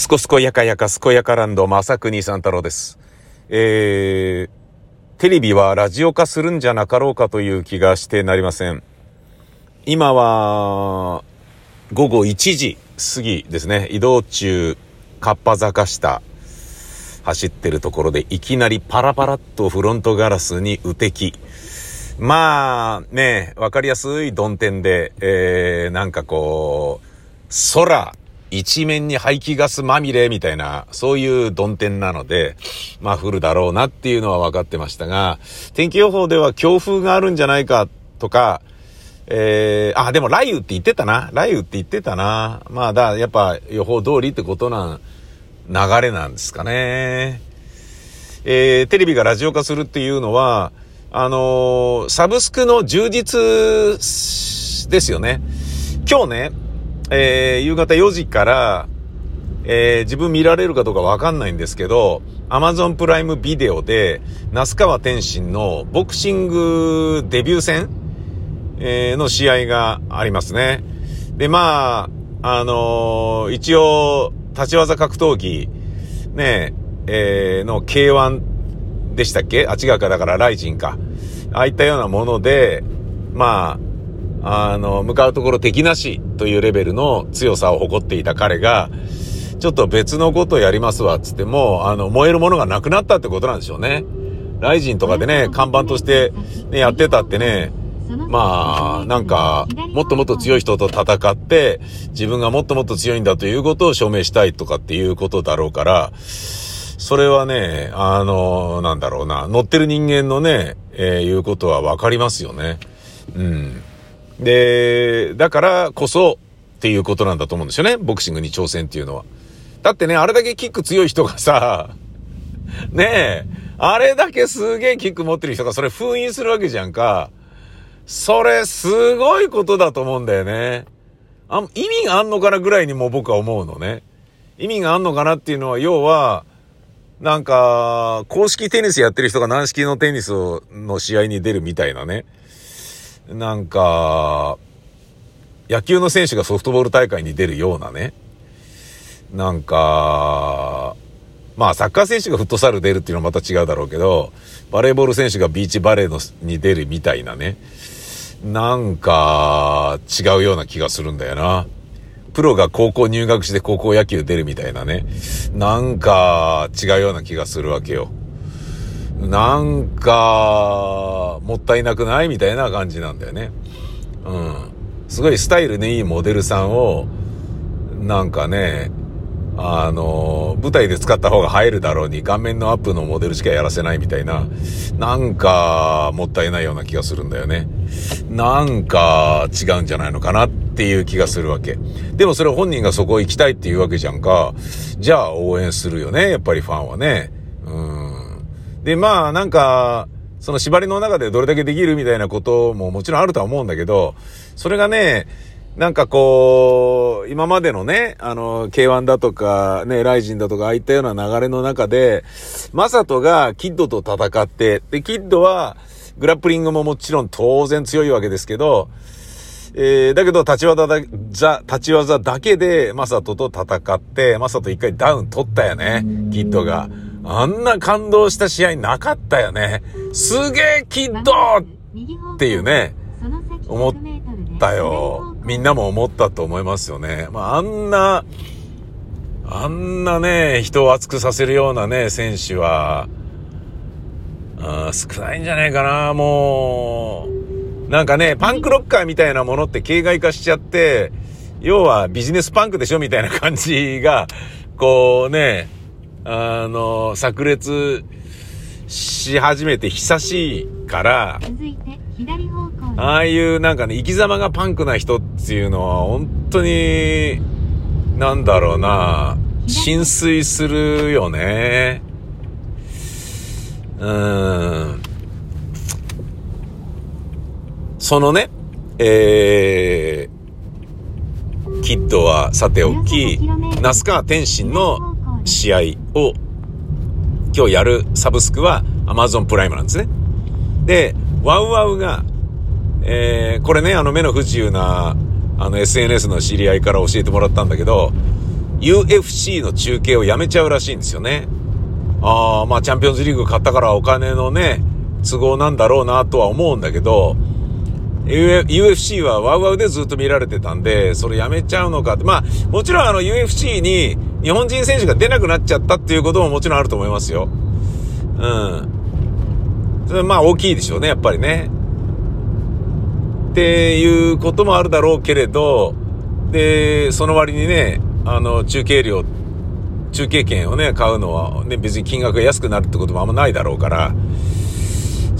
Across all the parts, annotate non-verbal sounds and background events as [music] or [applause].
すこすこやかやかすこやかランド、まさくにさん太郎です。えー、テレビはラジオ化するんじゃなかろうかという気がしてなりません。今は、午後1時過ぎですね。移動中、かっぱ坂下、走ってるところでいきなりパラパラっとフロントガラスに雨滴。まあ、ね、わかりやすい曇天で、えー、なんかこう、空、一面に排気ガスまみれみたいな、そういう曇天なので、まあ降るだろうなっていうのは分かってましたが、天気予報では強風があるんじゃないかとか、えー、あ、でも雷雨って言ってたな。雷雨って言ってたな。まあだ、やっぱ予報通りってことな、流れなんですかね。えー、テレビがラジオ化するっていうのは、あのー、サブスクの充実ですよね。今日ね、えー、夕方4時から、えー、自分見られるかどうかわかんないんですけど、アマゾンプライムビデオで、那須川天心のボクシングデビュー戦、えー、の試合がありますね。で、まあ、あのー、一応、立ち技格闘技、ねえ、ー、の K1 でしたっけ？あ、違うか、だからライジンか。ああいったようなもので、まあ、あの、向かうところ敵なしというレベルの強さを誇っていた彼が、ちょっと別のことをやりますわ、つっても、あの、燃えるものがなくなったってことなんでしょうね。ライジンとかでね、看板としてね、やってたってね、まあ、なんか、もっともっと強い人と戦って、自分がもっともっと強いんだということを証明したいとかっていうことだろうから、それはね、あの、なんだろうな、乗ってる人間のね、えー、いうことはわかりますよね。うん。で、だからこそっていうことなんだと思うんですよね。ボクシングに挑戦っていうのは。だってね、あれだけキック強い人がさ、[laughs] ねえ、あれだけすげえキック持ってる人がそれ封印するわけじゃんか。それすごいことだと思うんだよね。あ意味があんのかなぐらいにもう僕は思うのね。意味があんのかなっていうのは、要は、なんか、公式テニスやってる人が軟式のテニスの試合に出るみたいなね。なんか、野球の選手がソフトボール大会に出るようなね。なんか、まあサッカー選手がフットサル出るっていうのはまた違うだろうけど、バレーボール選手がビーチバレーのに出るみたいなね。なんか違うような気がするんだよな。プロが高校入学して高校野球出るみたいなね。なんか違うような気がするわけよ。なんか、もったいなくないみたいな感じなんだよね。うん。すごいスタイルのいいモデルさんを、なんかね、あの、舞台で使った方が映えるだろうに、顔面のアップのモデルしかやらせないみたいな、なんか、もったいないような気がするんだよね。なんか、違うんじゃないのかなっていう気がするわけ。でもそれ本人がそこ行きたいっていうわけじゃんか。じゃあ応援するよね、やっぱりファンはね。で、まあ、なんか、その縛りの中でどれだけできるみたいなことももちろんあるとは思うんだけど、それがね、なんかこう、今までのね、あの、K1 だとか、ね、ライジンだとか、ああいったような流れの中で、マサトがキッドと戦って、で、キッドは、グラップリングももちろん当然強いわけですけど、えー、だけど立ち技だ、ざ、立ち技だけで、マサトと戦って、マサト一回ダウン取ったよね、キッドが。あんな感動した試合なかったよね。すげえキッドっていうね、思ったよ。みんなも思ったと思いますよね。まあ、あんな、あんなね、人を熱くさせるようなね、選手は、あ少ないんじゃないかな、もう。なんかね、パンクロッカーみたいなものって形骸化しちゃって、要はビジネスパンクでしょみたいな感じが、こうね、あの、炸裂し始めて久しいから、ああいうなんかね、生き様がパンクな人っていうのは本当に、なんだろうな、浸水するよね。うん。そのね、えー、キッドはさておき、那須川天心の試合を今日やるサブスクは Amazon プライムなんですね。で、ワウワウが、えー、これね、あの目の不自由な、あの SNS の知り合いから教えてもらったんだけど、UFC の中継をやめちゃうらしいんですよね。ああ、まあチャンピオンズリーグ買ったからお金のね、都合なんだろうなとは思うんだけど、UFC はワウワウでずっと見られてたんで、それやめちゃうのかって。まあ、もちろんあの UFC に日本人選手が出なくなっちゃったっていうことももちろんあると思いますよ。うん。それまあ大きいでしょうね、やっぱりね。っていうこともあるだろうけれど、で、その割にね、あの、中継料、中継券をね、買うのは、ね、別に金額が安くなるってこともあんまないだろうから、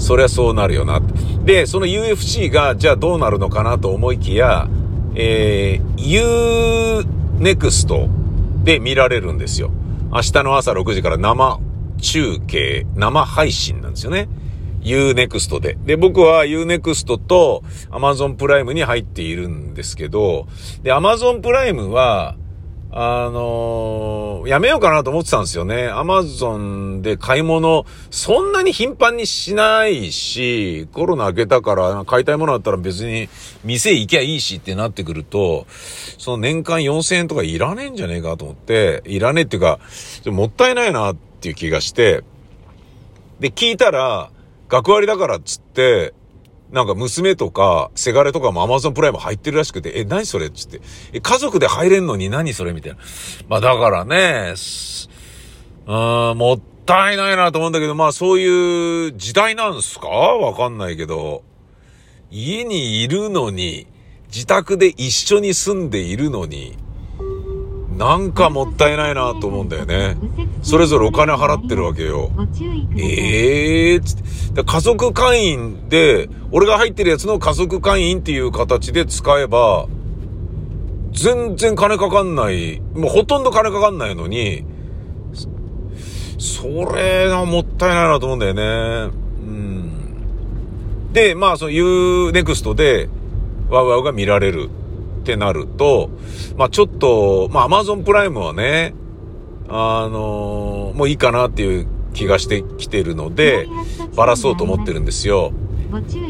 そりゃそうなるよな。で、その UFC が、じゃあどうなるのかなと思いきや、えー、Unext で見られるんですよ。明日の朝6時から生中継、生配信なんですよね。Unext で。で、僕は Unext と Amazon プライムに入っているんですけど、で、Amazon プライムは、あのー、やめようかなと思ってたんですよね。アマゾンで買い物、そんなに頻繁にしないし、コロナ明けたから買いたいものあったら別に店行きゃいいしってなってくると、その年間4000円とかいらねえんじゃねえかと思って、いらねえっていうか、もったいないなっていう気がして、で、聞いたら、学割だからっつって、なんか娘とか、せがれとかも Amazon プライム入ってるらしくて、え、何それっつって。え、家族で入れんのに何それみたいな。まあだからね、うん、もったいないなと思うんだけど、まあそういう時代なんすか？わかんないけど。家にいるのに、自宅で一緒に住んでいるのに、なんかもったいないなと思うんだよね。それぞれお金払ってるわけよ。ええー、つって。家族会員で、俺が入ってるやつの家族会員っていう形で使えば、全然金かかんない、もうほとんど金かかんないのに、それがもったいないなと思うんだよね。うん。で、まあ、その Unext で、ワウワウが見られる。ってなると、まあちょっと、まあアマゾンプライムはね、あのー、もういいかなっていう気がしてきてるので、ばらそうと思ってるんですよ。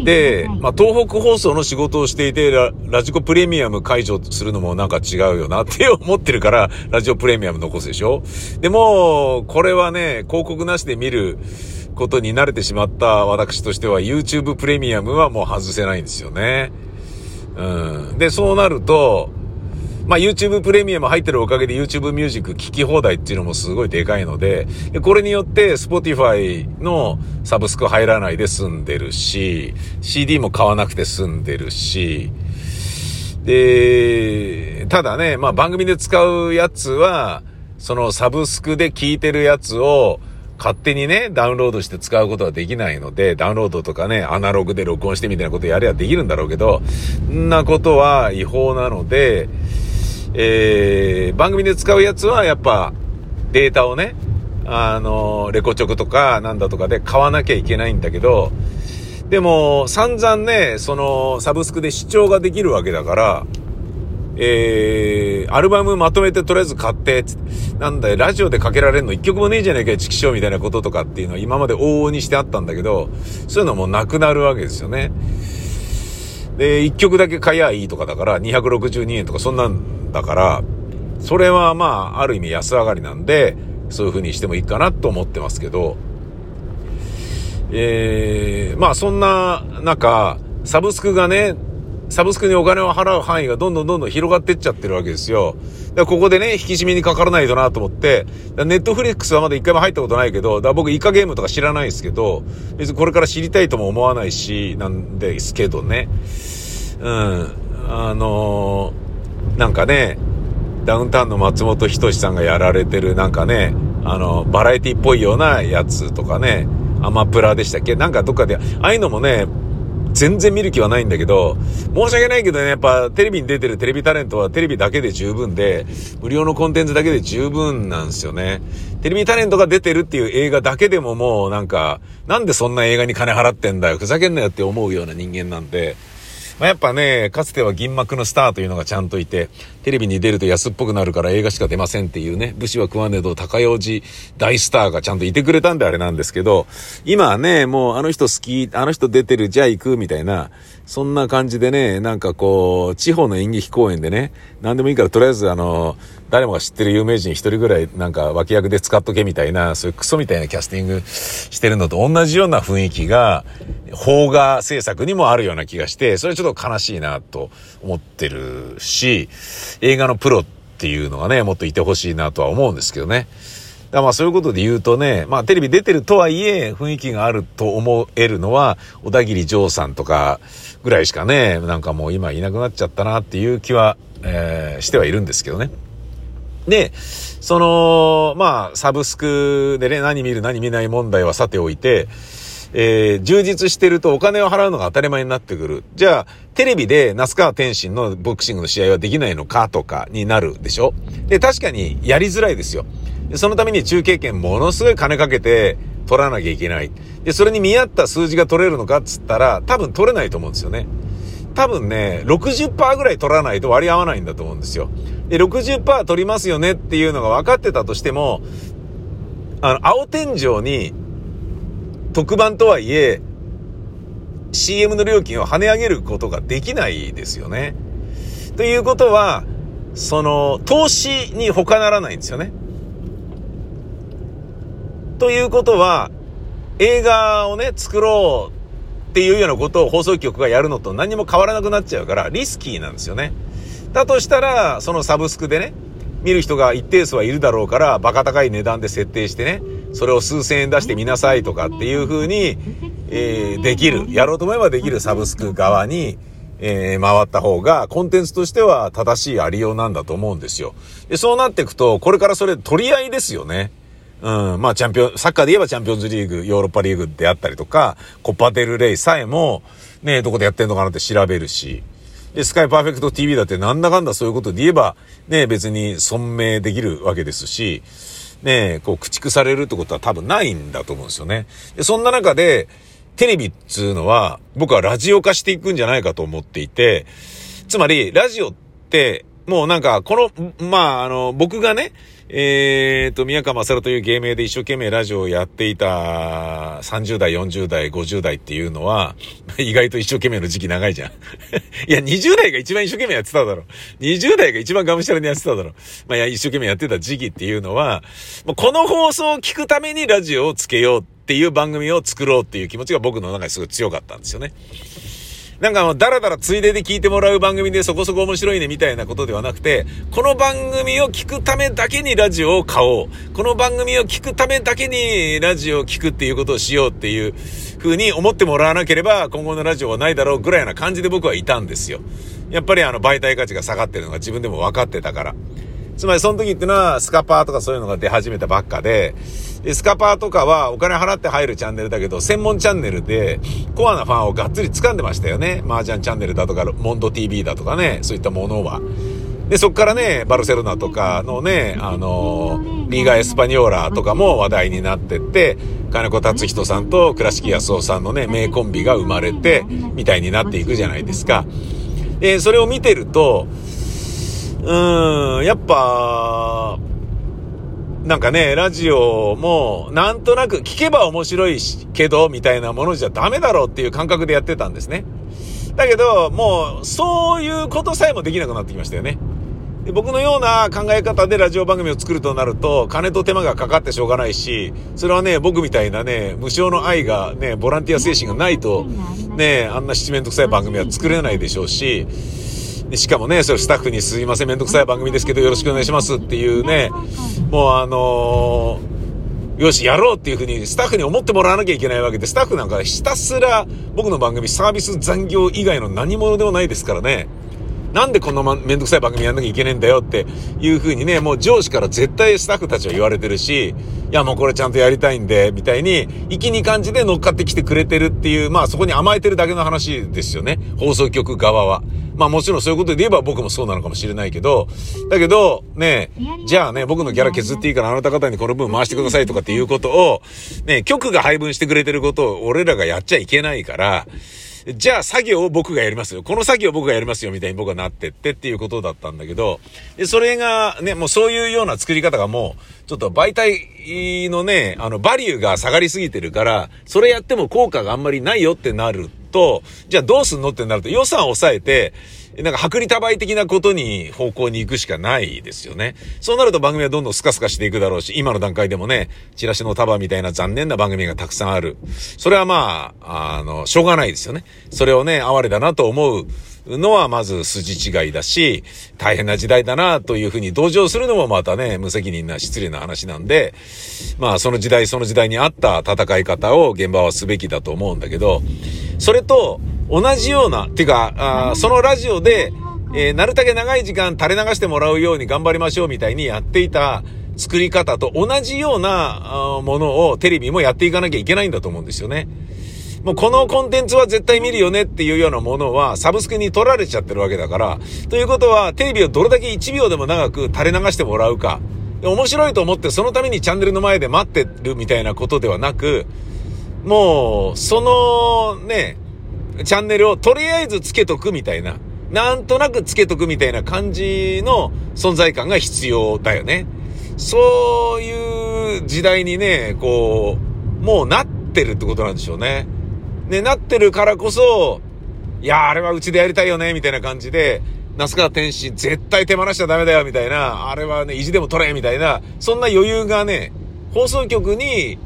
で、まあ、東北放送の仕事をしていてラ、ラジコプレミアム解除するのもなんか違うよなって思ってるから、[laughs] ラジオプレミアム残すでしょでも、これはね、広告なしで見ることに慣れてしまった私としては、YouTube プレミアムはもう外せないんですよね。うん。で、そうなると、まあ、YouTube プレミアム入ってるおかげで YouTube ミュージック聴き放題っていうのもすごいでかいので、これによって Spotify のサブスク入らないで済んでるし、CD も買わなくて済んでるし、で、ただね、まあ、番組で使うやつは、そのサブスクで聴いてるやつを、勝手にね、ダウンロードして使うことはできないので、ダウンロードとかね、アナログで録音してみたいなことやればできるんだろうけど、んなことは違法なので、えー、番組で使うやつはやっぱデータをね、あの、レコチョクとかなんだとかで買わなきゃいけないんだけど、でも散々ね、そのサブスクで視聴ができるわけだから、えー、アルバムまとめてとりあえず買って、つって、なんだよ、ラジオでかけられるの一曲もねえじゃねえかよ、チキショーみたいなこととかっていうのは今まで往々にしてあったんだけど、そういうのもなくなるわけですよね。で、一曲だけ買いゃいいとかだから、262円とかそんなんだから、それはまあ、ある意味安上がりなんで、そういう風にしてもいいかなと思ってますけど、えー、まあそんな中、サブスクがね、サブスクにお金を払う範囲がどんどんどんどん広がってっちゃってるわけですよ。だここでね、引き締めにかからないとなと思って、ネットフリックスはまだ一回も入ったことないけど、だ僕イカゲームとか知らないですけど、別にこれから知りたいとも思わないし、なんですけどね。うん。あのー、なんかね、ダウンタウンの松本人志さんがやられてるなんかね、あの、バラエティっぽいようなやつとかね、アマプラでしたっけ？なんかどっかで、ああいうのもね、全然見る気はないんだけど、申し訳ないけどね、やっぱテレビに出てるテレビタレントはテレビだけで十分で、無料のコンテンツだけで十分なんですよね。テレビタレントが出てるっていう映画だけでももうなんか、なんでそんな映画に金払ってんだよ、ふざけんなよって思うような人間なんで、まあ、やっぱね、かつては銀幕のスターというのがちゃんといて、テレビに出ると安っぽくなるから映画しか出ませんっていうね、武士は食わねえど高用寺大スターがちゃんといてくれたんであれなんですけど、今はね、もうあの人好き、あの人出てる、じゃあ行く、みたいな、そんな感じでね、なんかこう、地方の演劇公演でね、何でもいいからとりあえずあの、誰もが知ってる有名人一人ぐらいなんか脇役で使っとけみたいな、そういうクソみたいなキャスティングしてるのと同じような雰囲気が、邦画制作にもあるような気がして、それちょっと悲しいなと思ってるし、映画のプロっていうのがね、もっといてほしいなとは思うんですけどね。だまあそういうことで言うとね、まあテレビ出てるとはいえ雰囲気があると思えるのは小田切丈さんとかぐらいしかね、なんかもう今いなくなっちゃったなっていう気は、えー、してはいるんですけどね。で、その、まあ、サブスクでね、何見る何見ない問題はさておいて、えー、充実してるとお金を払うのが当たり前になってくる。じゃあ、テレビで那須川天心のボクシングの試合はできないのかとかになるでしょで、確かにやりづらいですよ。そのために中継権ものすごい金かけて取らなきゃいけない。で、それに見合った数字が取れるのかっつったら、多分取れないと思うんですよね。多分ね、60%ぐらい取らないと割り合わないんだと思うんですよ。で、60%取りますよねっていうのが分かってたとしても、あの、青天井に特番とはいえ、CM の料金を跳ね上げることができないですよね。ということは、その、投資に他ならないんですよね。ということは、映画をね、作ろうっていうようなことを放送局がやるのと何も変わらなくなっちゃうから、リスキーなんですよね。だとしたら、そのサブスクでね、見る人が一定数はいるだろうから、バカ高い値段で設定してね、それを数千円出してみなさいとかっていう風に、えー、できる、やろうと思えばできるサブスク側に、えー、回った方が、コンテンツとしては正しいありようなんだと思うんですよ。で、そうなっていくと、これからそれ取り合いですよね。うん、まあチャンピオン、サッカーで言えばチャンピオンズリーグ、ヨーロッパリーグであったりとか、コパデルレイさえも、ね、どこでやってんのかなって調べるし、で、スカイパーフェクト TV だってなんだかんだそういうことで言えば、ね、別に存命できるわけですし、ね、こう駆逐されるってことは多分ないんだと思うんですよね。で、そんな中で、テレビっつうのは、僕はラジオ化していくんじゃないかと思っていて、つまり、ラジオって、もうなんか、この、まあ、あの、僕がね、えーと、宮川勝という芸名で一生懸命ラジオをやっていた30代、40代、50代っていうのは、[laughs] 意外と一生懸命の時期長いじゃん。[laughs] いや、20代が一番一生懸命やってただろ。20代が一番がむしゃらにやってただろ。まあ、一生懸命やってた時期っていうのは、この放送を聞くためにラジオをつけようっていう番組を作ろうっていう気持ちが僕の中にすごい強かったんですよね。なんかもうダラダラついでで聞いてもらう番組でそこそこ面白いねみたいなことではなくて、この番組を聞くためだけにラジオを買おう。この番組を聞くためだけにラジオを聞くっていうことをしようっていう風に思ってもらわなければ今後のラジオはないだろうぐらいな感じで僕はいたんですよ。やっぱりあの媒体価値が下がってるのが自分でも分かってたから。つまりその時ってのはスカパーとかそういうのが出始めたばっかで、で、スカパーとかはお金払って入るチャンネルだけど、専門チャンネルでコアなファンをがっつり掴んでましたよね。麻雀チャンネルだとか、モンド TV だとかね、そういったものは。で、そっからね、バルセロナとかのね、あのリーガ・エスパニョーラとかも話題になってって、金子達人さんと倉敷康夫さんのね、名コンビが生まれて、みたいになっていくじゃないですか。で、それを見てると、うん、やっぱ、なんかね、ラジオも、なんとなく聞けば面白いけど、みたいなものじゃダメだろうっていう感覚でやってたんですね。だけど、もう、そういうことさえもできなくなってきましたよね。僕のような考え方でラジオ番組を作るとなると、金と手間がかかってしょうがないし、それはね、僕みたいなね、無償の愛がね、ボランティア精神がないと、ね、あんな七面倒くさい番組は作れないでしょうし、しかもね、それスタッフにすいません、めんどくさい番組ですけどよろしくお願いしますっていうね、もうあのー、よし、やろうっていうふうにスタッフに思ってもらわなきゃいけないわけで、スタッフなんかひたすら僕の番組サービス残業以外の何者でもないですからね。なんでこんな、ま、めんどくさい番組やんなきゃいけねえんだよっていう風にね、もう上司から絶対スタッフたちは言われてるし、いやもうこれちゃんとやりたいんで、みたいに、生きに感じで乗っかってきてくれてるっていう、まあそこに甘えてるだけの話ですよね。放送局側は。まあもちろんそういうことで言えば僕もそうなのかもしれないけど、だけど、ね、じゃあね、僕のギャラ削っていいからあなた方にこの分回してくださいとかっていうことを、ね、局が配分してくれてることを俺らがやっちゃいけないから、じゃあ作業を僕がやりますよ。この作業を僕がやりますよ、みたいに僕はなってってっていうことだったんだけど、で、それがね、もうそういうような作り方がもう、ちょっと媒体のね、あの、バリューが下がりすぎてるから、それやっても効果があんまりないよってなると、じゃあどうすんのってなると予算を抑えて、なんか薄利多売的なことに方向に行くしかないですよね。そうなると番組はどんどんスカスカしていくだろうし、今の段階でもね、チラシの束みたいな残念な番組がたくさんある。それはまあ、あの、しょうがないですよね。それをね、哀れだなと思う。のはまず筋違いだし、大変な時代だなというふうに同情するのもまたね、無責任な失礼な話なんで、まあその時代その時代に合った戦い方を現場はすべきだと思うんだけど、それと、同じような、っていうか、あそのラジオで、えー、なるたけ長い時間垂れ流してもらうように頑張りましょうみたいにやっていた作り方と同じようなものをテレビもやっていかなきゃいけないんだと思うんですよね。もうこのコンテンツは絶対見るよねっていうようなものはサブスクに取られちゃってるわけだから、ということはテレビをどれだけ1秒でも長く垂れ流してもらうか、面白いと思ってそのためにチャンネルの前で待ってるみたいなことではなく、もう、そのね、チャンネルをとりあえずつけとくみたいな、なんとなくつけとくみたいな感じの存在感が必要だよね。そういう時代にね、こう、もうなってるってことなんでしょうね。ね、なってるからこそ、いやあれはうちでやりたいよね、みたいな感じで、那須川天心絶対手放しちゃダメだよ、みたいな、あれはね、意地でも取れ、みたいな、そんな余裕がね、放送局に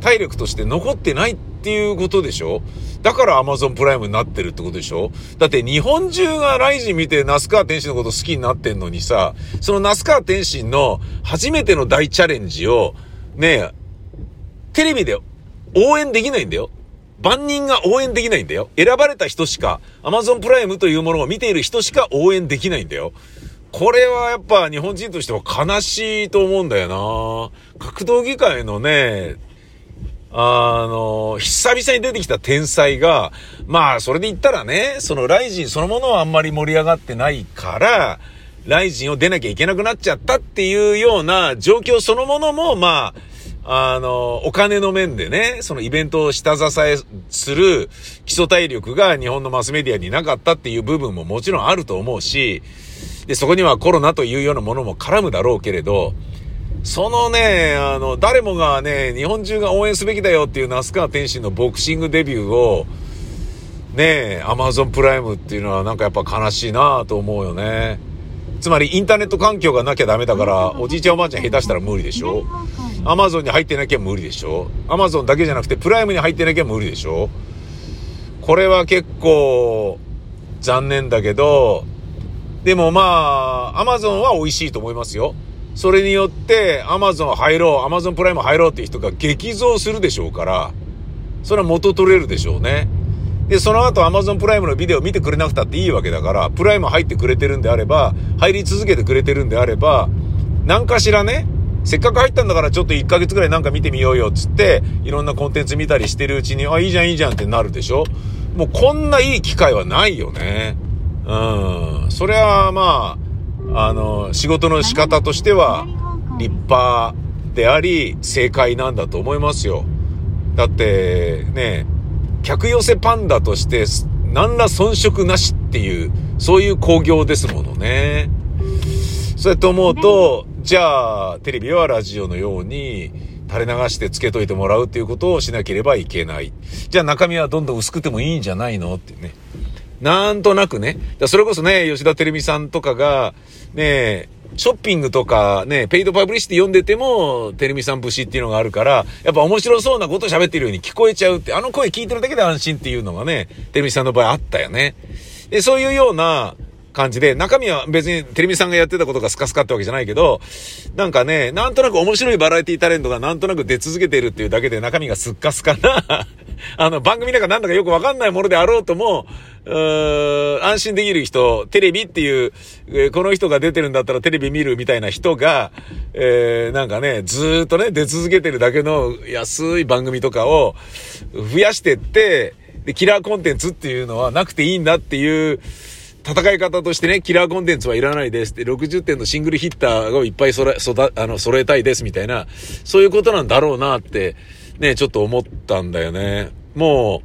体力として残ってないってていうことでしょ？だから Amazon プライムになってるってことでしょ？だって日本中がライジン見て那須川天心のこと好きになってんのにさ、その那須川天心の初めての大チャレンジを、ねテレビで応援できないんだよ。万人が応援できないんだよ。選ばれた人しか、Amazon プライムというものを見ている人しか応援できないんだよ。これはやっぱ日本人としては悲しいと思うんだよな格闘技界のね、あの、久々に出てきた天才が、まあ、それで言ったらね、そのライジンそのものはあんまり盛り上がってないから、ライジンを出なきゃいけなくなっちゃったっていうような状況そのものも、まあ、あの、お金の面でね、そのイベントを下支えする基礎体力が日本のマスメディアになかったっていう部分ももちろんあると思うし、で、そこにはコロナというようなものも絡むだろうけれど、そのね、あの、誰もがね、日本中が応援すべきだよっていう那須川天心のボクシングデビューを、ね、アマゾンプライムっていうのはなんかやっぱ悲しいなと思うよね。つまりインターネット環境がなきゃダメだから、おじいちゃんおばあちゃん下手したら無理でしょ。アマゾンに入ってなきゃ無理でしょ。アマゾンだけじゃなくてプライムに入ってなきゃ無理でしょ。これは結構残念だけど、でもまあ、アマゾンは美味しいと思いますよ。それによって、アマゾン入ろう、アマゾンプライム入ろうっていう人が激増するでしょうから、それは元取れるでしょうね。で、その後アマゾンプライムのビデオ見てくれなくたっていいわけだから、プライム入ってくれてるんであれば、入り続けてくれてるんであれば、何かしらね、せっかく入ったんだからちょっと1ヶ月ぐらいなんか見てみようよっつって、いろんなコンテンツ見たりしてるうちに、あ、いいじゃんいいじゃんってなるでしょもうこんないい機会はないよね。うん。それはまあ、あの、仕事の仕方としては立派であり正解なんだと思いますよ。だってね、客寄せパンダとして何ら遜色なしっていう、そういう工業ですものね。そうやって思うと、じゃあ、テレビはラジオのように、垂れ流してつけといてもらうっていうことをしなければいけない。じゃあ中身はどんどん薄くてもいいんじゃないのってね。なんとなくね。それこそね、吉田照美さんとかが、ね、ショッピングとかね、ペイドパブリシティ読んでても、テレミさん節っていうのがあるから、やっぱ面白そうなこと喋ってるように聞こえちゃうって、あの声聞いてるだけで安心っていうのがね、てるみさんの場合あったよね。で、そういうような、感じで、中身は別にテレビさんがやってたことがスカスカってわけじゃないけど、なんかね、なんとなく面白いバラエティタレントがなんとなく出続けてるっていうだけで中身がスッカスカな [laughs] あの、番組なんかなんだかよくわかんないものであろうとも、うー安心できる人、テレビっていう、えー、この人が出てるんだったらテレビ見るみたいな人が、えー、なんかね、ずっとね、出続けてるだけの安い番組とかを増やしてって、で、キラーコンテンツっていうのはなくていいんだっていう、戦い方としてね、キラーコンテンツはいらないですって、60点のシングルヒッターをいっぱい揃え、あの、揃えたいですみたいな、そういうことなんだろうなって、ね、ちょっと思ったんだよね。も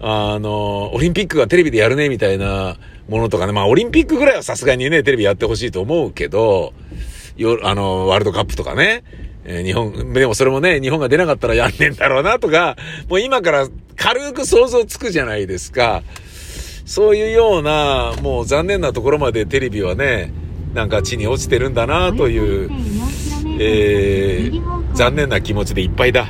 う、あの、オリンピックがテレビでやるね、みたいなものとかね。まあ、オリンピックぐらいはさすがにね、テレビやってほしいと思うけど、よ、あの、ワールドカップとかね。え、日本、でもそれもね、日本が出なかったらやんねんだろうなとか、もう今から軽く想像つくじゃないですか。そういうような、もう残念なところまでテレビはね、なんか地に落ちてるんだなという、えー、残念な気持ちでいっぱいだ。